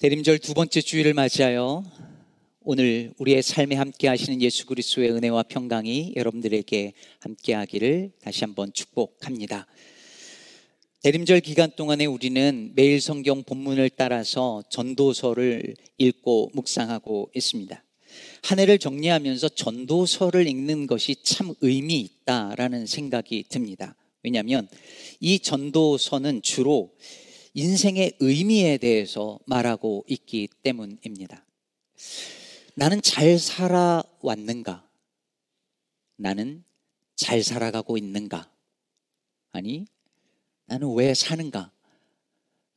대림절 두 번째 주일을 맞이하여 오늘 우리의 삶에 함께 하시는 예수 그리스도의 은혜와 평강이 여러분들에게 함께 하기를 다시 한번 축복합니다. 대림절 기간 동안에 우리는 매일 성경 본문을 따라서 전도서를 읽고 묵상하고 있습니다. 한 해를 정리하면서 전도서를 읽는 것이 참 의미 있다라는 생각이 듭니다. 왜냐하면 이 전도서는 주로 인생의 의미에 대해서 말하고 있기 때문입니다. 나는 잘 살아왔는가? 나는 잘 살아가고 있는가? 아니, 나는 왜 사는가?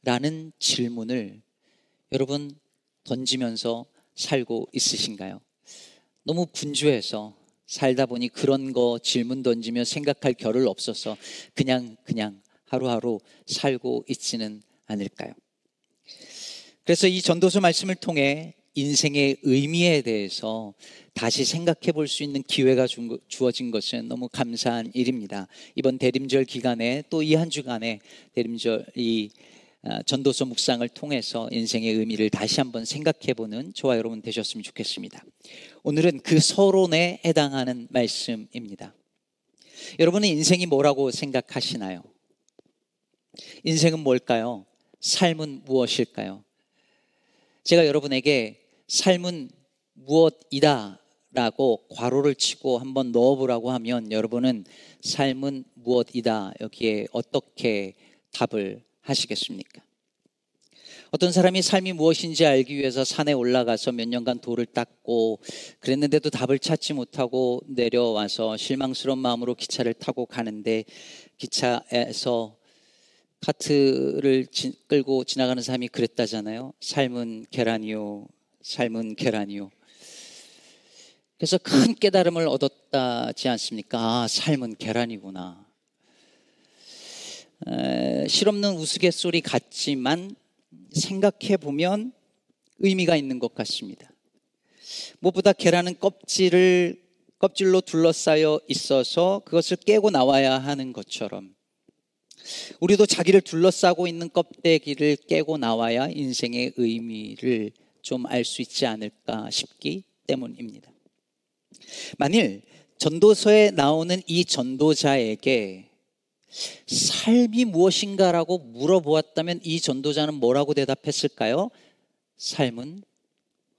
라는 질문을 여러분 던지면서 살고 있으신가요? 너무 분주해서 살다 보니 그런 거 질문 던지며 생각할 겨를 없어서 그냥 그냥 하루하루 살고 있지는 않을까요? 그래서 이 전도서 말씀을 통해 인생의 의미에 대해서 다시 생각해 볼 수 있는 기회가 주어진 것은 너무 감사한 일입니다. 이번 대림절 기간에 또 이 한 주간에 대림절 이 아, 전도서 묵상을 통해서 인생의 의미를 다시 한번 생각해 보는 저와 여러분 되셨으면 좋겠습니다. 오늘은 그 서론에 해당하는 말씀입니다. 여러분은 인생이 뭐라고 생각하시나요? 인생은 뭘까요? 삶은 무엇일까요? 제가 여러분에게 삶은 무엇이다 라고 괄호를 치고 한번 넣어보라고 하면 여러분은 삶은 무엇이다 여기에 어떻게 답을 하시겠습니까? 어떤 사람이 삶이 무엇인지 알기 위해서 산에 올라가서 몇 년간 돌을 닦고 그랬는데도 답을 찾지 못하고 내려와서 실망스러운 마음으로 기차를 타고 가는데 기차에서 카트를 지, 끌고 지나가는 사람이 그랬다잖아요. 삶은 계란이요. 삶은 계란이요. 그래서 큰 깨달음을 얻었다지 않습니까? 아, 삶은 계란이구나. 에, 실없는 우스갯소리 같지만 생각해 보면 의미가 있는 것 같습니다. 무엇보다 계란은 껍질을 껍질로 둘러싸여 있어서 그것을 깨고 나와야 하는 것처럼 우리도 자기를 둘러싸고 있는 껍데기를 깨고 나와야 인생의 의미를 좀 알 수 있지 않을까 싶기 때문입니다. 만일 전도서에 나오는 이 전도자에게 삶이 무엇인가라고 물어보았다면 이 전도자는 뭐라고 대답했을까요? 삶은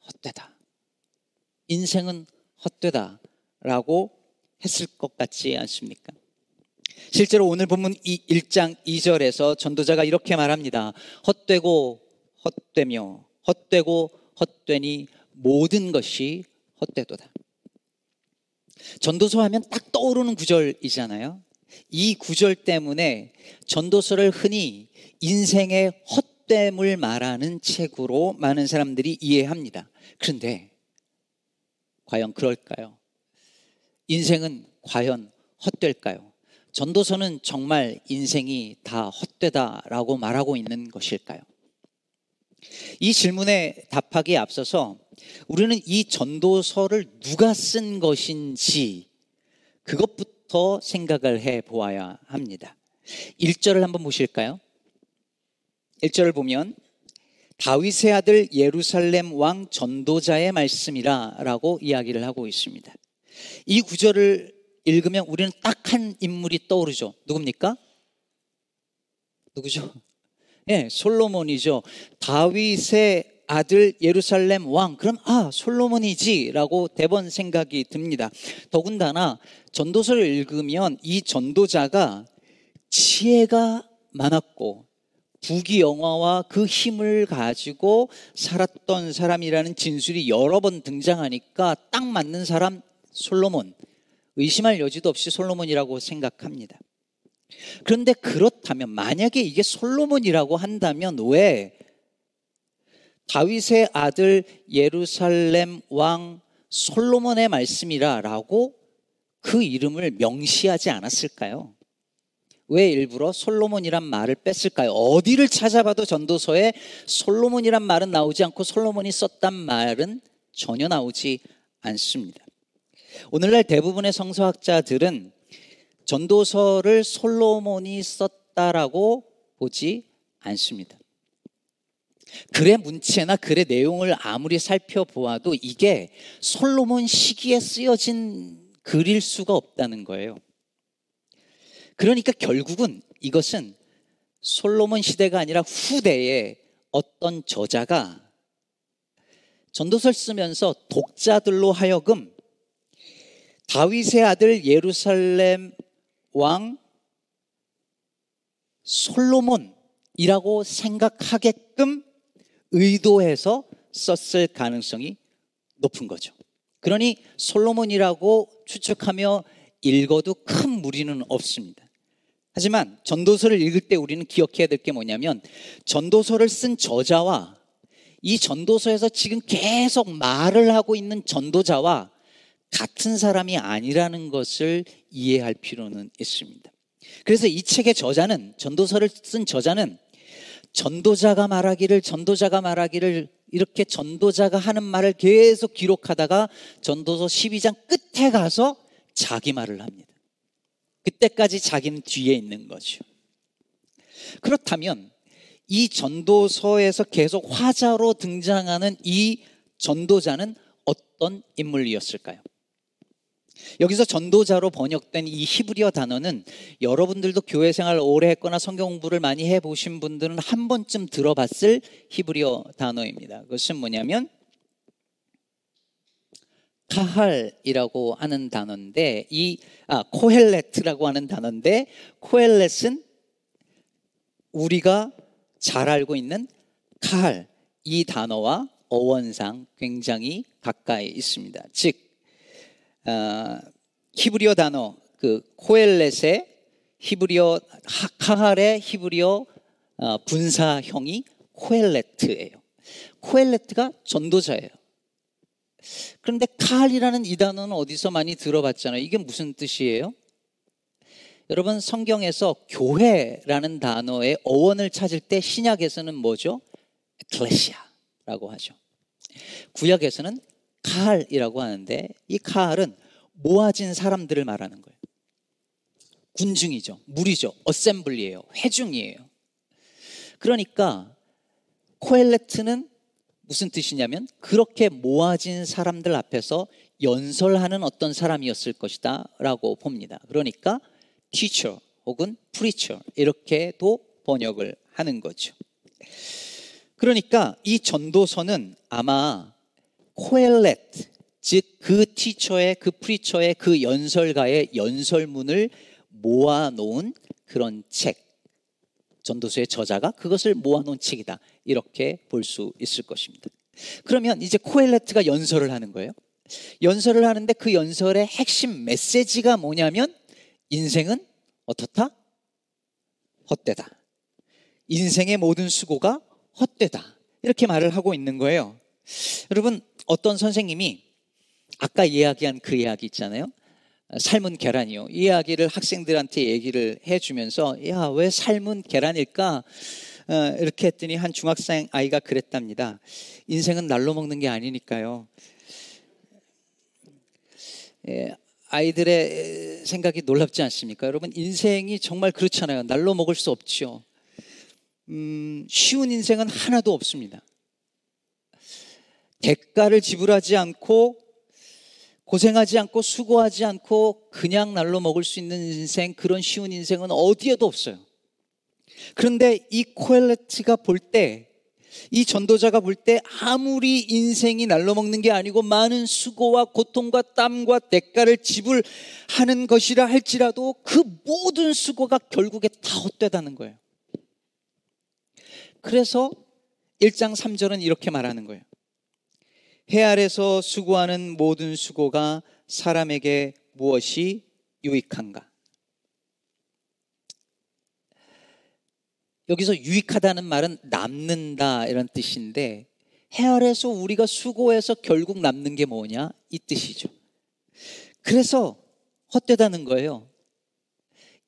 헛되다. 인생은 헛되다. 라고 했을 것 같지 않습니까? 실제로 오늘 본문 1장 2절에서 전도자가 이렇게 말합니다. 헛되고 헛되며 헛되고 헛되니 모든 것이 헛되도다. 전도서 하면 딱 떠오르는 구절이잖아요. 이 구절 때문에 전도서를 흔히 인생의 헛됨을 말하는 책으로 많은 사람들이 이해합니다. 그런데 과연 그럴까요? 인생은 과연 헛될까요? 전도서는 정말 인생이 다 헛되다라고 말하고 있는 것일까요? 이 질문에 답하기에 앞서서 우리는 이 전도서를 누가 쓴 것인지 그것부터 생각을 해 보아야 합니다. 1절을 한번 보실까요? 1절을 보면 다윗의 아들 예루살렘 왕 전도자의 말씀이라 라고 이야기를 하고 있습니다. 이 구절을 읽으면 우리는 딱 한 인물이 떠오르죠. 누굽니까? 누구죠? 예, 네, 솔로몬이죠. 다윗의 아들 예루살렘 왕. 그럼 아, 솔로몬이지라고 대번 생각이 듭니다. 더군다나 전도서를 읽으면 이 전도자가 지혜가 많았고 부귀 영화와 그 힘을 가지고 살았던 사람이라는 진술이 여러 번 등장하니까 딱 맞는 사람 솔로몬. 의심할 여지도 없이 솔로몬이라고 생각합니다. 그런데 그렇다면 만약에 이게 솔로몬이라고 한다면 왜 다윗의 아들 예루살렘 왕 솔로몬의 말씀이라라고 그 이름을 명시하지 않았을까요? 왜 일부러 솔로몬이란 말을 뺐을까요? 어디를 찾아봐도 전도서에 솔로몬이란 말은 나오지 않고 솔로몬이 썼단 말은 전혀 나오지 않습니다. 오늘날 대부분의 성서학자들은 전도서를 솔로몬이 썼다라고 보지 않습니다. 글의 문체나 글의 내용을 아무리 살펴보아도 이게 솔로몬 시기에 쓰여진 글일 수가 없다는 거예요. 그러니까 결국은 이것은 솔로몬 시대가 아니라 후대에 어떤 저자가 전도서를 쓰면서 독자들로 하여금 다윗의 아들 예루살렘 왕 솔로몬이라고 생각하게끔 의도해서 썼을 가능성이 높은 거죠. 그러니 솔로몬이라고 추측하며 읽어도 큰 무리는 없습니다. 하지만 전도서를 읽을 때 우리는 기억해야 될 게 뭐냐면 전도서를 쓴 저자와 이 전도서에서 지금 계속 말을 하고 있는 전도자와 같은 사람이 아니라는 것을 이해할 필요는 있습니다. 그래서 이 책의 저자는 전도서를 쓴 저자는 전도자가 말하기를 전도자가 말하기를 이렇게 전도자가 하는 말을 계속 기록하다가 전도서 12장 끝에 가서 자기 말을 합니다. 그때까지 자기는 뒤에 있는 거죠. 그렇다면 이 전도서에서 계속 화자로 등장하는 이 전도자는 어떤 인물이었을까요? 여기서 전도자로 번역된 이 히브리어 단어는 여러분들도 교회 생활 오래 했거나 성경 공부를 많이 해 보신 분들은 한 번쯤 들어봤을 히브리어 단어입니다. 그것은 뭐냐면 카할이라고 하는 단어인데 이 아, 코헬렛이라고 하는 단어인데 코헬렛은 우리가 잘 알고 있는 카할 이 단어와 어원상 굉장히 가까이 있습니다. 즉 어, 히브리어 단어 그 코헬렛의 히브리어 카할의 히브리어 어, 분사형이 코헬레트예요. 코헬레트가 전도자예요. 그런데 칼이라는 이 단어는 어디서 많이 들어봤잖아요. 이게 무슨 뜻이에요? 여러분 성경에서 교회라는 단어의 어원을 찾을 때 신약에서는 뭐죠? 클레시아라고 하죠. 구약에서는 칼이라고 하는데 이 칼은 모아진 사람들을 말하는 거예요. 군중이죠. 무리죠. 어셈블리예요. 회중이에요. 그러니까 코엘레트는 무슨 뜻이냐면 그렇게 모아진 사람들 앞에서 연설하는 어떤 사람이었을 것이다 라고 봅니다. 그러니까 teacher 혹은 preacher 이렇게도 번역을 하는 거죠. 그러니까 이 전도서는 아마 코엘렛 즉 그 티처의 그 프리처의 그 연설가의 연설문을 모아 놓은 그런 책 전도서의 저자가 그것을 모아놓은 책이다. 이렇게 볼 수 있을 것입니다. 그러면 이제 코엘레트가 연설을 하는 거예요. 연설을 하는데 그 연설의 핵심 메시지가 뭐냐면 인생은 어떻다? 헛되다. 인생의 모든 수고가 헛되다. 이렇게 말을 하고 있는 거예요. 여러분, 어떤 선생님이 아까 이야기한 그 이야기 있잖아요. 삶은 계란이요. 이 이야기를 학생들한테 얘기를 해주면서 야 왜 삶은 계란일까? 어, 이렇게 했더니 한 중학생 아이가 그랬답니다. 인생은 날로 먹는 게 아니니까요. 예, 아이들의 생각이 놀랍지 않습니까? 여러분 인생이 정말 그렇잖아요. 날로 먹을 수 없죠. 음, 쉬운 인생은 하나도 없습니다. 대가를 지불하지 않고 고생하지 않고 수고하지 않고 그냥 날로 먹을 수 있는 인생, 그런 쉬운 인생은 어디에도 없어요. 그런데 이 코엘레트가 볼 때, 이 전도자가 볼 때 아무리 인생이 날로 먹는 게 아니고 많은 수고와 고통과 땀과 대가를 지불하는 것이라 할지라도 그 모든 수고가 결국에 다 헛되다는 거예요. 그래서 1장 3절은 이렇게 말하는 거예요. 해 아래서 수고하는 모든 수고가 사람에게 무엇이 유익한가? 여기서 유익하다는 말은 남는다 이런 뜻인데 해 아래서 우리가 수고해서 결국 남는 게 뭐냐? 이 뜻이죠. 그래서 헛되다는 거예요.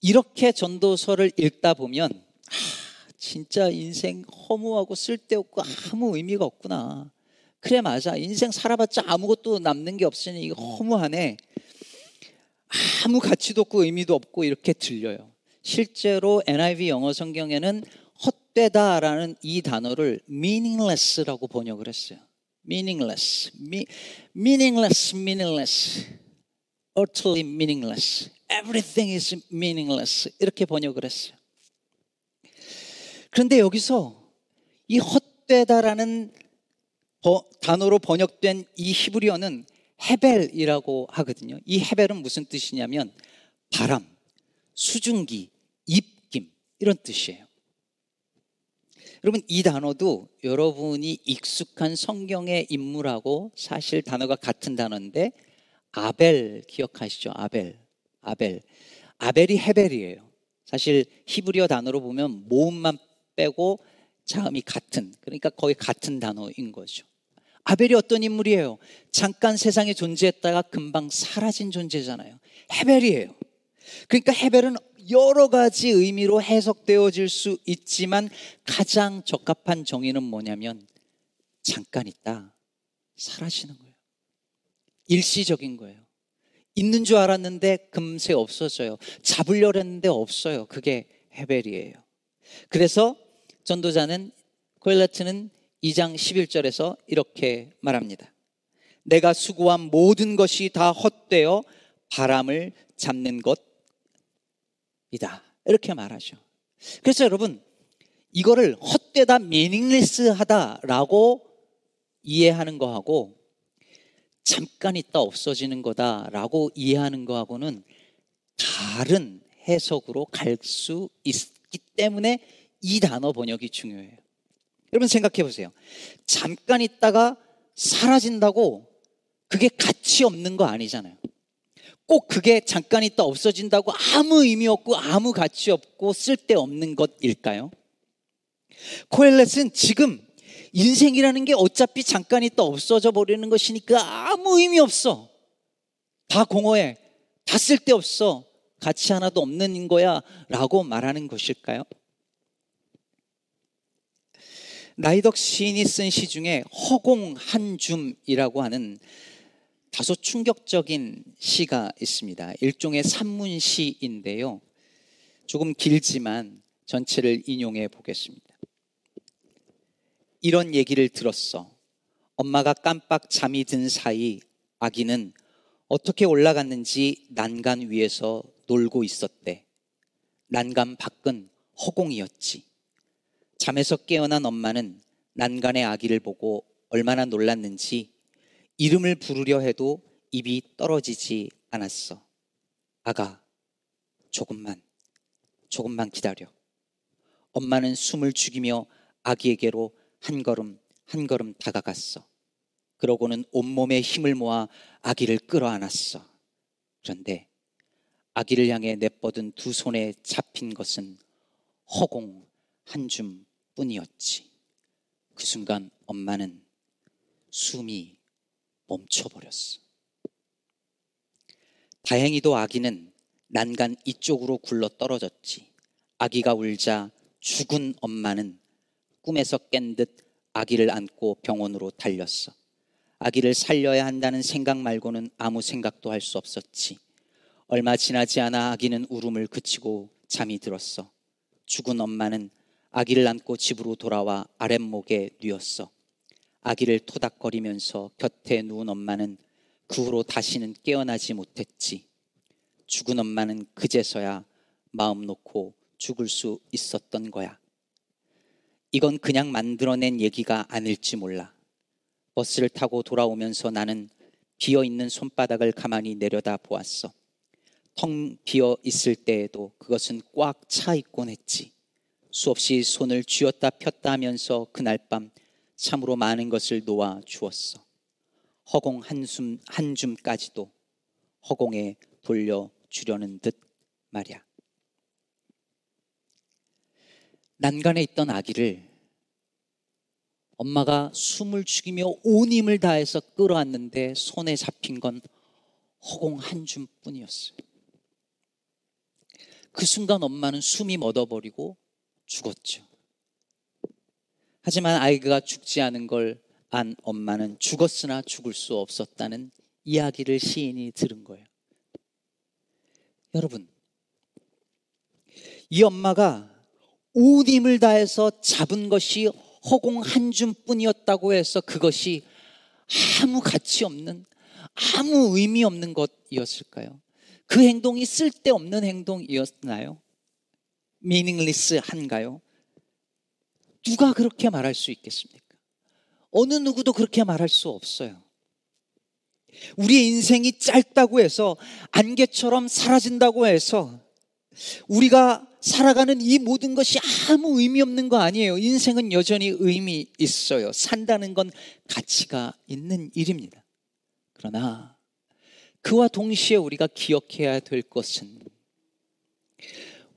이렇게 전도서를 읽다 보면 아, 진짜 인생 허무하고 쓸데없고 아무 의미가 없구나. 그래 맞아 인생 살아봤자 아무것도 남는 게 없으니 이거 허무하네 아무 가치도 없고 의미도 없고 이렇게 들려요 실제로 NIV 영어 성경에는 헛되다라는 이 단어를 meaningless라고 번역을 했어요. meaningless, me, meaningless, meaningless, utterly meaningless. Everything is meaningless. 이렇게 번역을 했어요. 그런데 여기서 이 헛되다라는 단어로 번역된 이 히브리어는 헤벨이라고 하거든요. 이 헤벨은 무슨 뜻이냐면 바람, 수증기, 입김 이런 뜻이에요. 여러분 이 단어도 여러분이 익숙한 성경의 인물하고 사실 단어가 같은 단어인데 아벨 기억하시죠? 아벨. 아벨. 아벨이 헤벨이에요. 사실 히브리어 단어로 보면 모음만 빼고 자음이 같은 그러니까 거의 같은 단어인 거죠. 아벨이 어떤 인물이에요? 잠깐 세상에 존재했다가 금방 사라진 존재잖아요. 헤벨이에요. 그러니까 헤벨은 여러 가지 의미로 해석되어질 수 있지만 가장 적합한 정의는 뭐냐면 잠깐 있다 사라지는 거예요. 일시적인 거예요. 있는 줄 알았는데 금세 없어져요. 잡으려 했는데 없어요. 그게 헤벨이에요. 그래서 전도자는 코엘레트는 2장 11절에서 이렇게 말합니다. 내가 수고한 모든 것이 다 헛되어 바람을 잡는 것이다. 이렇게 말하죠. 그래서 여러분, 이거를 헛되다, 미닝리스하다라고 이해하는 거하고 잠깐 있다 없어지는 거다라고 이해하는 거하고는 다른 해석으로 갈 수 있기 때문에 이 단어 번역이 중요해요. 여러분 생각해 보세요. 잠깐 있다가 사라진다고 그게 가치 없는 거 아니잖아요. 꼭 그게 잠깐 있다 없어진다고 아무 의미 없고 아무 가치 없고 쓸데 없는 것일까요? 코엘렛은 지금 인생이라는 게 어차피 잠깐 있다 없어져 버리는 것이니까 아무 의미 없어. 다 공허해. 다 쓸데 없어. 가치 하나도 없는 거야. 라고 말하는 것일까요? 나이덕 시인이 쓴 시 중에 허공 한 줌이라고 하는 다소 충격적인 시가 있습니다. 일종의 산문시인데요. 조금 길지만 전체를 인용해 보겠습니다. 이런 얘기를 들었어. 엄마가 깜빡 잠이 든 사이 아기는 어떻게 올라갔는지 난간 위에서 놀고 있었대. 난간 밖은 허공이었지. 잠에서 깨어난 엄마는 난간의 아기를 보고 얼마나 놀랐는지 이름을 부르려 해도 입이 떨어지지 않았어. 아가, 조금만, 조금만 기다려. 엄마는 숨을 죽이며 아기에게로 한 걸음, 한 걸음 다가갔어. 그러고는 온몸에 힘을 모아 아기를 끌어안았어. 그런데 아기를 향해 내뻗은 두 손에 잡힌 것은 허공 한 줌 뿐이었지. 그 순간 엄마는 숨이 멈춰버렸어. 다행히도 아기는 난간 이쪽으로 굴러 떨어졌지. 아기가 울자 죽은 엄마는 꿈에서 깬 듯 아기를 안고 병원으로 달렸어. 아기를 살려야 한다는 생각 말고는 아무 생각도 할 수 없었지. 얼마 지나지 않아 아기는 울음을 그치고 잠이 들었어. 죽은 엄마는 아기를 안고 집으로 돌아와 아랫목에 뉘었어. 아기를 토닥거리면서 곁에 누운 엄마는 그 후로 다시는 깨어나지 못했지. 죽은 엄마는 그제서야 마음 놓고 죽을 수 있었던 거야. 이건 그냥 만들어낸 얘기가 아닐지 몰라. 버스를 타고 돌아오면서 나는 비어 있는 손바닥을 가만히 내려다 보았어. 텅 비어 있을 때에도 그것은 꽉 차 있곤 했지. 수없이 손을 쥐었다 폈다 하면서 그날 밤 참으로 많은 것을 놓아 주었어. 허공 한숨 한 줌까지도 허공에 돌려 주려는 듯 말이야. 난간에 있던 아기를 엄마가 숨을 죽이며 온 힘을 다해서 끌어안는데 손에 잡힌 건 허공 한 줌뿐이었어요. 그 순간 엄마는 숨이 멎어버리고 죽었죠. 하지만 아이가 죽지 않은 걸 안 엄마는 죽었으나 죽을 수 없었다는 이야기를 시인이 들은 거예요. 여러분, 이 엄마가 온 힘을 다해서 잡은 것이 허공 한 줌뿐이었다고 해서 그것이 아무 가치 없는 아무 의미 없는 것이었을까요? 그 행동이 쓸데없는 행동이었나요? 미닝리스한가요? 누가 그렇게 말할 수 있겠습니까? 어느 누구도 그렇게 말할 수 없어요. 우리의 인생이 짧다고 해서 안개처럼 사라진다고 해서 우리가 살아가는 이 모든 것이 아무 의미 없는 거 아니에요. 인생은 여전히 의미 있어요. 산다는 건 가치가 있는 일입니다. 그러나 그와 동시에 우리가 기억해야 될 것은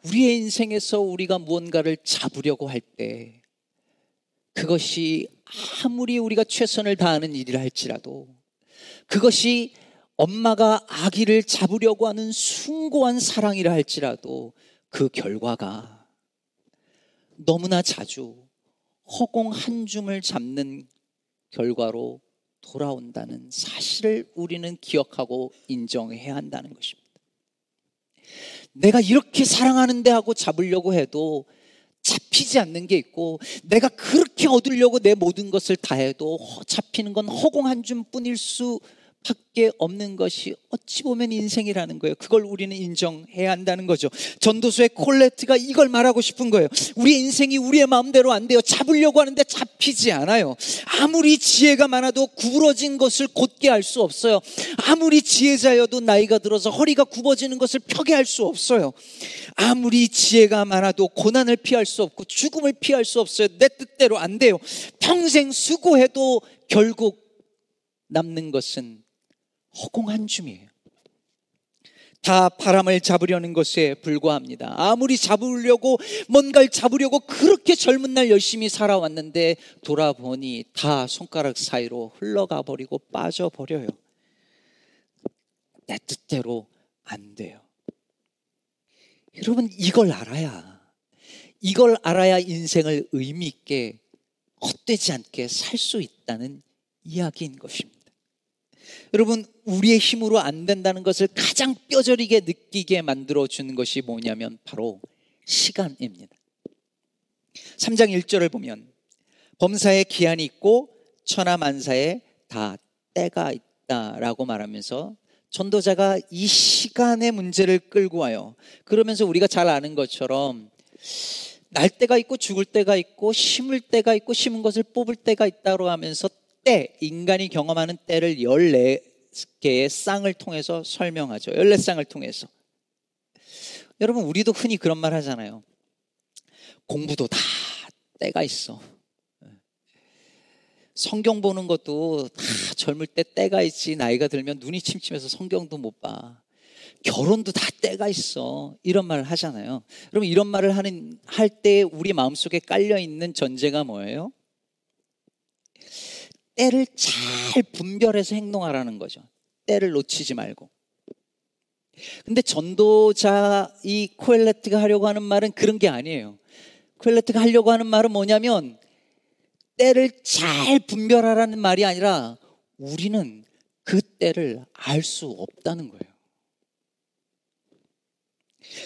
우리의 인생에서 우리가 무언가를 잡으려고 할 때 그것이 아무리 우리가 최선을 다하는 일이라 할지라도 그것이 엄마가 아기를 잡으려고 하는 숭고한 사랑이라 할지라도 그 결과가 너무나 자주 허공 한 줌을 잡는 결과로 돌아온다는 사실을 우리는 기억하고 인정해야 한다는 것입니다. 내가 이렇게 사랑하는데 하고 잡으려고 해도 잡히지 않는 게 있고 내가 그렇게 얻으려고 내 모든 것을 다해도 잡히는 건 허공 한 줌뿐일 수 밖에 없는 것이 어찌 보면 인생이라는 거예요. 그걸 우리는 인정해야 한다는 거죠. 전도서의 콜레트가 이걸 말하고 싶은 거예요. 우리 인생이 우리의 마음대로 안 돼요. 잡으려고 하는데 잡히지 않아요. 아무리 지혜가 많아도 구부러진 것을 곧게 할 수 없어요. 아무리 지혜자여도 나이가 들어서 허리가 굽어지는 것을 펴게 할 수 없어요. 아무리 지혜가 많아도 고난을 피할 수 없고 죽음을 피할 수 없어요. 내 뜻대로 안 돼요. 평생 수고해도 결국 남는 것은 허공 한 줌이에요. 다 바람을 잡으려는 것에 불과합니다. 아무리 잡으려고 뭔가를 잡으려고 그렇게 젊은 날 열심히 살아왔는데 돌아보니 다 손가락 사이로 흘러가 버리고 빠져 버려요. 내 뜻대로 안 돼요. 여러분 이걸 알아야 이걸 알아야 인생을 의미 있게 헛되지 않게 살 수 있다는 이야기인 것입니다. 여러분, 우리의 힘으로 안 된다는 것을 가장 뼈저리게 느끼게 만들어 주는 것이 뭐냐면 바로 시간입니다. 3장 1절을 보면 범사에 기한이 있고 천하 만사에 다 때가 있다라고 말하면서 전도자가 이 시간의 문제를 끌고 와요. 그러면서 우리가 잘 아는 것처럼 날 때가 있고 죽을 때가 있고 심을 때가 있고 심은 것을 뽑을 때가 있다고 하면서 때, 인간이 경험하는 때를 14개의 쌍을 통해서 설명하죠. 14쌍을 통해서. 여러분, 우리도 흔히 그런 말 하잖아요. 공부도 다 때가 있어. 성경 보는 것도 다 젊을 때 때가 있지. 나이가 들면 눈이 침침해서 성경도 못 봐. 결혼도 다 때가 있어. 이런 말을 하잖아요. 여러분, 이런 말을 하는, 할 때 우리 마음속에 깔려 있는 전제가 뭐예요? 때를 잘 분별해서 행동하라는 거죠. 때를 놓치지 말고. 근데 전도자 이 코엘레트가 하려고 하는 말은 그런 게 아니에요. 코엘레트가 하려고 하는 말은 뭐냐면 때를 잘 분별하라는 말이 아니라 우리는 그 때를 알 수 없다는 거예요.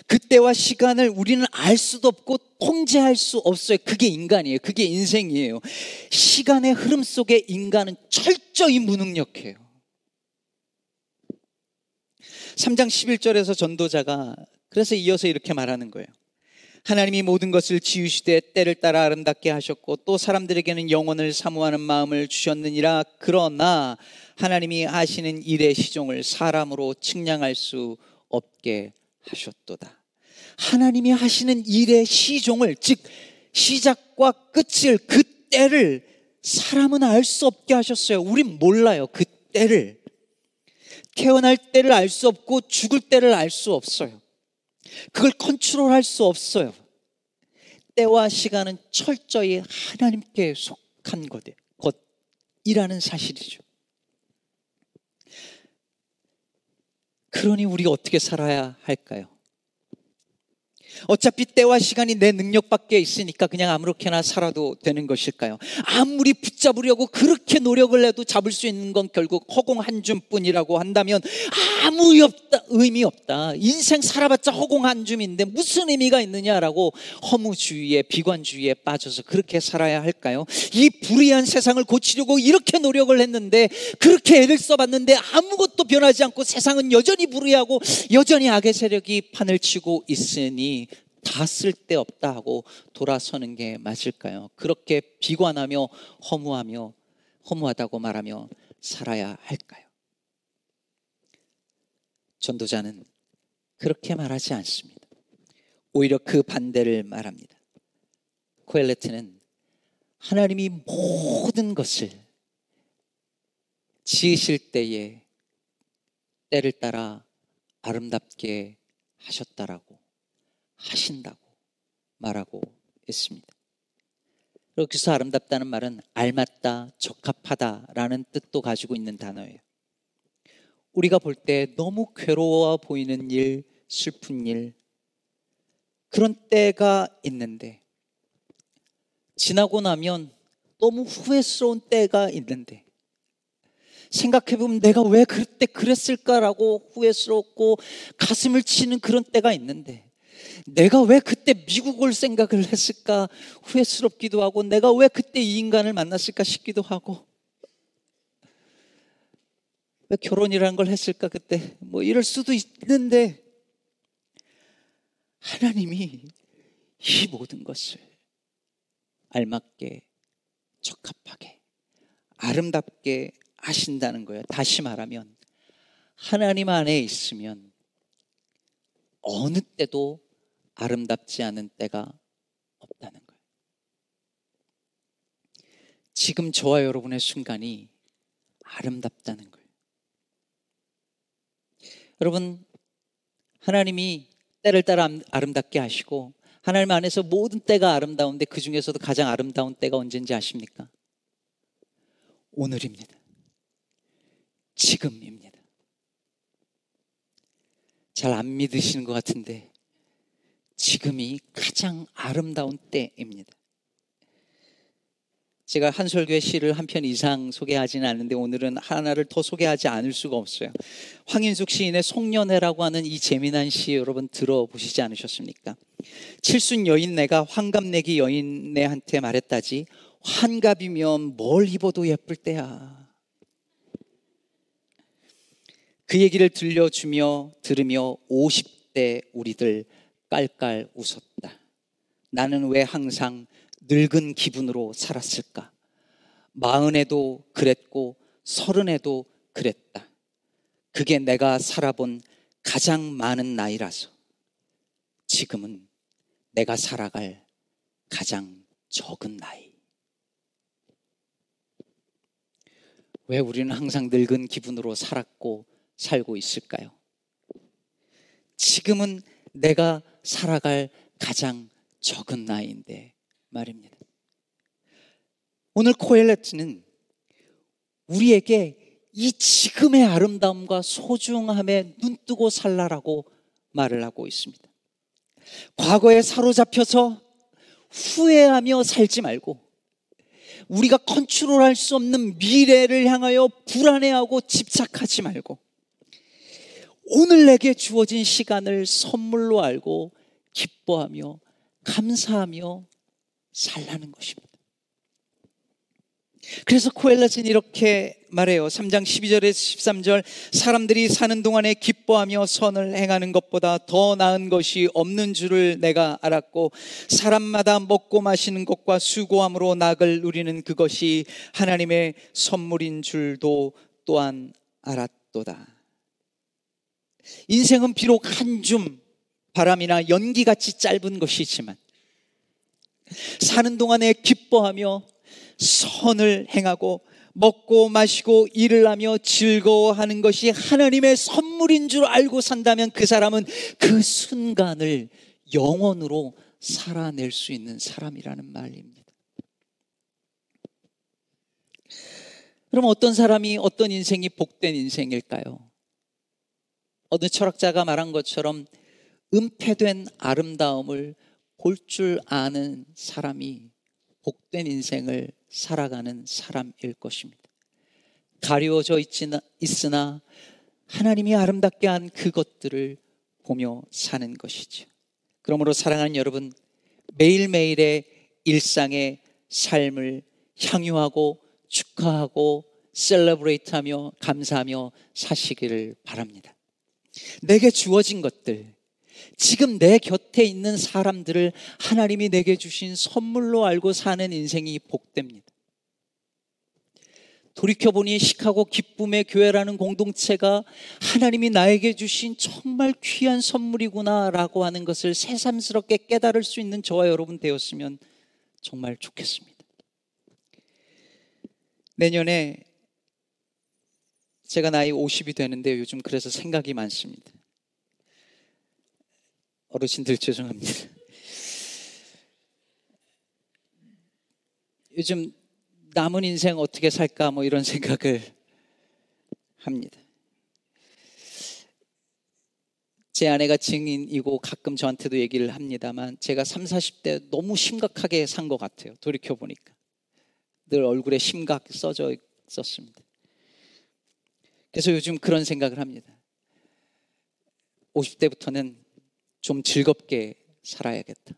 그때와 시간을 우리는 알 수도 없고 통제할 수 없어요. 그게 인간이에요. 그게 인생이에요. 시간의 흐름 속에 인간은 철저히 무능력해요. 3장 11절에서 전도자가 그래서 이어서 이렇게 말하는 거예요. 하나님이 모든 것을 지으시되 때를 따라 아름답게 하셨고 또 사람들에게는 영혼을 사모하는 마음을 주셨느니라 그러나 하나님이 하시는 일의 시종을 사람으로 측량할 수 없게 하셨도다. 하나님이 하시는 일의 시종을 즉 시작과 끝을 그 때를 사람은 알 수 없게 하셨어요. 우린 몰라요. 그 때를 태어날 때를 알 수 없고 죽을 때를 알 수 없어요. 그걸 컨트롤 할 수 없어요. 때와 시간은 철저히 하나님께 속한 것이라는 사실이죠. 그러니 우리가 어떻게 살아야 할까요? 어차피 때와 시간이 내 능력 밖에 있으니까 그냥 아무렇게나 살아도 되는 것일까요? 아무리 붙잡으려고 그렇게 노력을 해도 잡을 수 있는 건 결국 허공 한 줌뿐이라고 한다면 아무 의미 없다. 인생 살아봤자 허공 한 줌인데 무슨 의미가 있느냐라고 허무주의에 비관주의에 빠져서 그렇게 살아야 할까요? 이 불의한 세상을 고치려고 이렇게 노력을 했는데 그렇게 애를 써봤는데 아무것도 변하지 않고 세상은 여전히 불의하고 여전히 악의 세력이 판을 치고 있으니 다 쓸데없다 하고 돌아서는 게 맞을까요? 그렇게 비관하며 허무하며 허무하다고 말하며 살아야 할까요? 전도자는 그렇게 말하지 않습니다. 오히려 그 반대를 말합니다. 코엘레트는 하나님이 모든 것을 지으실 때에 때를 따라 아름답게 하셨다라고 하신다고 말하고 있습니다. 여기서 아름답다는 말은 알맞다, 적합하다라는 뜻도 가지고 있는 단어예요. 우리가 볼 때 너무 괴로워 보이는 일, 슬픈 일, 그런 때가 있는데, 지나고 나면 너무 후회스러운 때가 있는데, 생각해보면 내가 왜 그때 그랬을까라고 후회스럽고 가슴을 치는 그런 때가 있는데, 내가 왜 그때 미국을 생각을 했을까? 후회스럽기도 하고 내가 왜 그때 이 인간을 만났을까 싶기도 하고. 왜 결혼이라는 걸 했을까 그때? 뭐 이럴 수도 있는데 하나님이 이 모든 것을 알맞게 적합하게 아름답게 하신다는 거예요. 다시 말하면 하나님 안에 있으면 어느 때도 아름답지 않은 때가 없다는 거예요. 지금 저와 여러분의 순간이 아름답다는 거예요. 여러분, 하나님이 때를 따라 아름답게 하시고 하나님 안에서 모든 때가 아름다운데 그 중에서도 가장 아름다운 때가 언제인지 아십니까? 오늘입니다. 지금입니다. 잘 안 믿으시는 것 같은데 지금이 가장 아름다운 때입니다. 제가 한솔교의 시를 한 편 이상 소개하지는 않는데 오늘은 하나를 더 소개하지 않을 수가 없어요. 황인숙 시인의 송년회라고 하는 이 재미난 시 여러분 들어보시지 않으셨습니까? 칠순 여인네가 환갑내기 여인네한테 말했다지 환갑이면 뭘 입어도 예쁠 때야. 그 얘기를 들려주며 들으며 50대 우리들 깔깔 웃었다. 나는 왜 항상 늙은 기분으로 살았을까? 마흔에도 그랬고 서른에도 그랬다. 그게 내가 살아본 가장 많은 나이라서 지금은 내가 살아갈 가장 적은 나이. 왜 우리는 항상 늙은 기분으로 살았고 살고 있을까요? 지금은 내가 살아갈 가장 적은 나이인데 말입니다. 오늘 코엘레트는 우리에게 이 지금의 아름다움과 소중함에 눈뜨고 살라라고 말을 하고 있습니다. 과거에 사로잡혀서 후회하며 살지 말고 우리가 컨트롤할 수 없는 미래를 향하여 불안해하고 집착하지 말고 오늘 내게 주어진 시간을 선물로 알고 기뻐하며 감사하며 살라는 것입니다. 그래서 코엘라는 이렇게 말해요. 3장 12절에서 13절 사람들이 사는 동안에 기뻐하며 선을 행하는 것보다 더 나은 것이 없는 줄을 내가 알았고 사람마다 먹고 마시는 것과 수고함으로 낙을 누리는 그것이 하나님의 선물인 줄도 또한 알았도다. 인생은 비록 한 줌 바람이나 연기같이 짧은 것이지만 사는 동안에 기뻐하며 선을 행하고 먹고 마시고 일을 하며 즐거워하는 것이 하나님의 선물인 줄 알고 산다면 그 사람은 그 순간을 영원으로 살아낼 수 있는 사람이라는 말입니다. 그럼 어떤 사람이 어떤 인생이 복된 인생일까요? 어느 철학자가 말한 것처럼 은폐된 아름다움을 볼 줄 아는 사람이 복된 인생을 살아가는 사람일 것입니다. 가려져 있으나 하나님이 아름답게 한 그것들을 보며 사는 것이죠. 그러므로 사랑하는 여러분, 매일매일의 일상의 삶을 향유하고 축하하고 셀러브레이트하며 감사하며 사시기를 바랍니다. 내게 주어진 것들, 지금 내 곁에 있는 사람들을 하나님이 내게 주신 선물로 알고 사는 인생이 복됩니다. 돌이켜보니 시카고 기쁨의 교회라는 공동체가 하나님이 나에게 주신 정말 귀한 선물이구나라고 하는 것을 새삼스럽게 깨달을 수 있는 저와 여러분 되었으면 정말 좋겠습니다. 내년에 제가 나이 50이 되는데 요즘 그래서 생각이 많습니다. 어르신들 죄송합니다. 요즘 남은 인생 어떻게 살까 뭐 이런 생각을 합니다. 제 아내가 증인이고 가끔 저한테도 얘기를 합니다만 제가 3, 40대 너무 심각하게 산 것 같아요. 돌이켜 보니까. 늘 얼굴에 심각 써져 있었습니다. 그래서 요즘 그런 생각을 합니다. 50대부터는 좀 즐겁게 살아야겠다.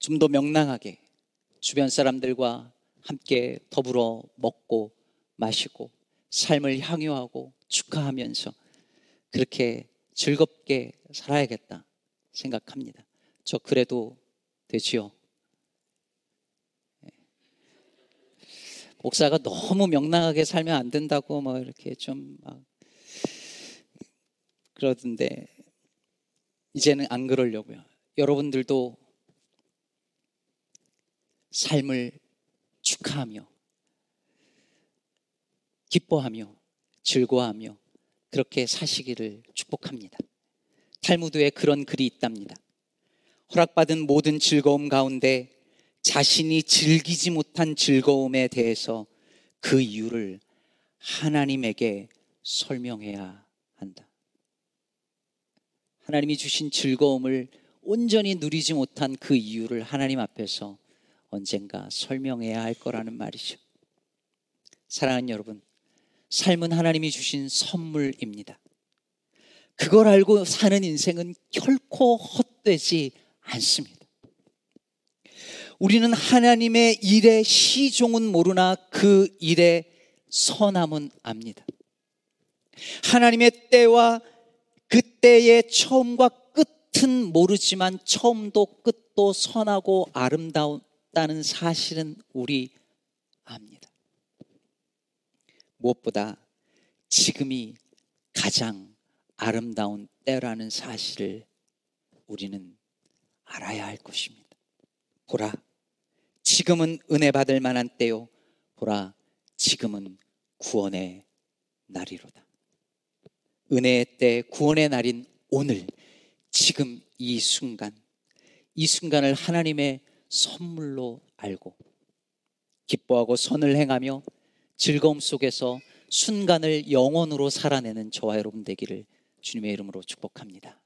좀 더 명랑하게 주변 사람들과 함께 더불어 먹고 마시고 삶을 향유하고 축하하면서 그렇게 즐겁게 살아야겠다 생각합니다. 저 그래도 되지요. 예. 목사가 너무 명랑하게 살면 안 된다고 뭐 이렇게 좀 막 그러던데 이제는 안 그러려고요. 여러분들도 삶을 축하하며 기뻐하며 즐거워하며 그렇게 사시기를 축복합니다. 탈무드에 그런 글이 있답니다. 허락받은 모든 즐거움 가운데 자신이 즐기지 못한 즐거움에 대해서 그 이유를 하나님에게 설명해야 한다. 하나님이 주신 즐거움을 온전히 누리지 못한 그 이유를 하나님 앞에서 언젠가 설명해야 할 거라는 말이죠. 사랑하는 여러분, 삶은 하나님이 주신 선물입니다. 그걸 알고 사는 인생은 결코 헛되지 않습니다. 우리는 하나님의 일의 시종은 모르나 그 일의 선함은 압니다. 하나님의 때와 그 때의 처음과 끝은 모르지만 처음도 끝도 선하고 아름다운 없다는 사실은 우리 압니다. 무엇보다 지금이 가장 아름다운 때라는 사실을 우리는 알아야 할 것입니다. 보라, 지금은 은혜 받을 만한 때요. 보라, 지금은 구원의 날이로다. 은혜의 때, 구원의 날인 오늘, 지금 이 순간, 이 순간을 하나님의 선물로 알고 기뻐하고 선을 행하며 즐거움 속에서 순간을 영원으로 살아내는 저와 여러분 되기를 주님의 이름으로 축복합니다.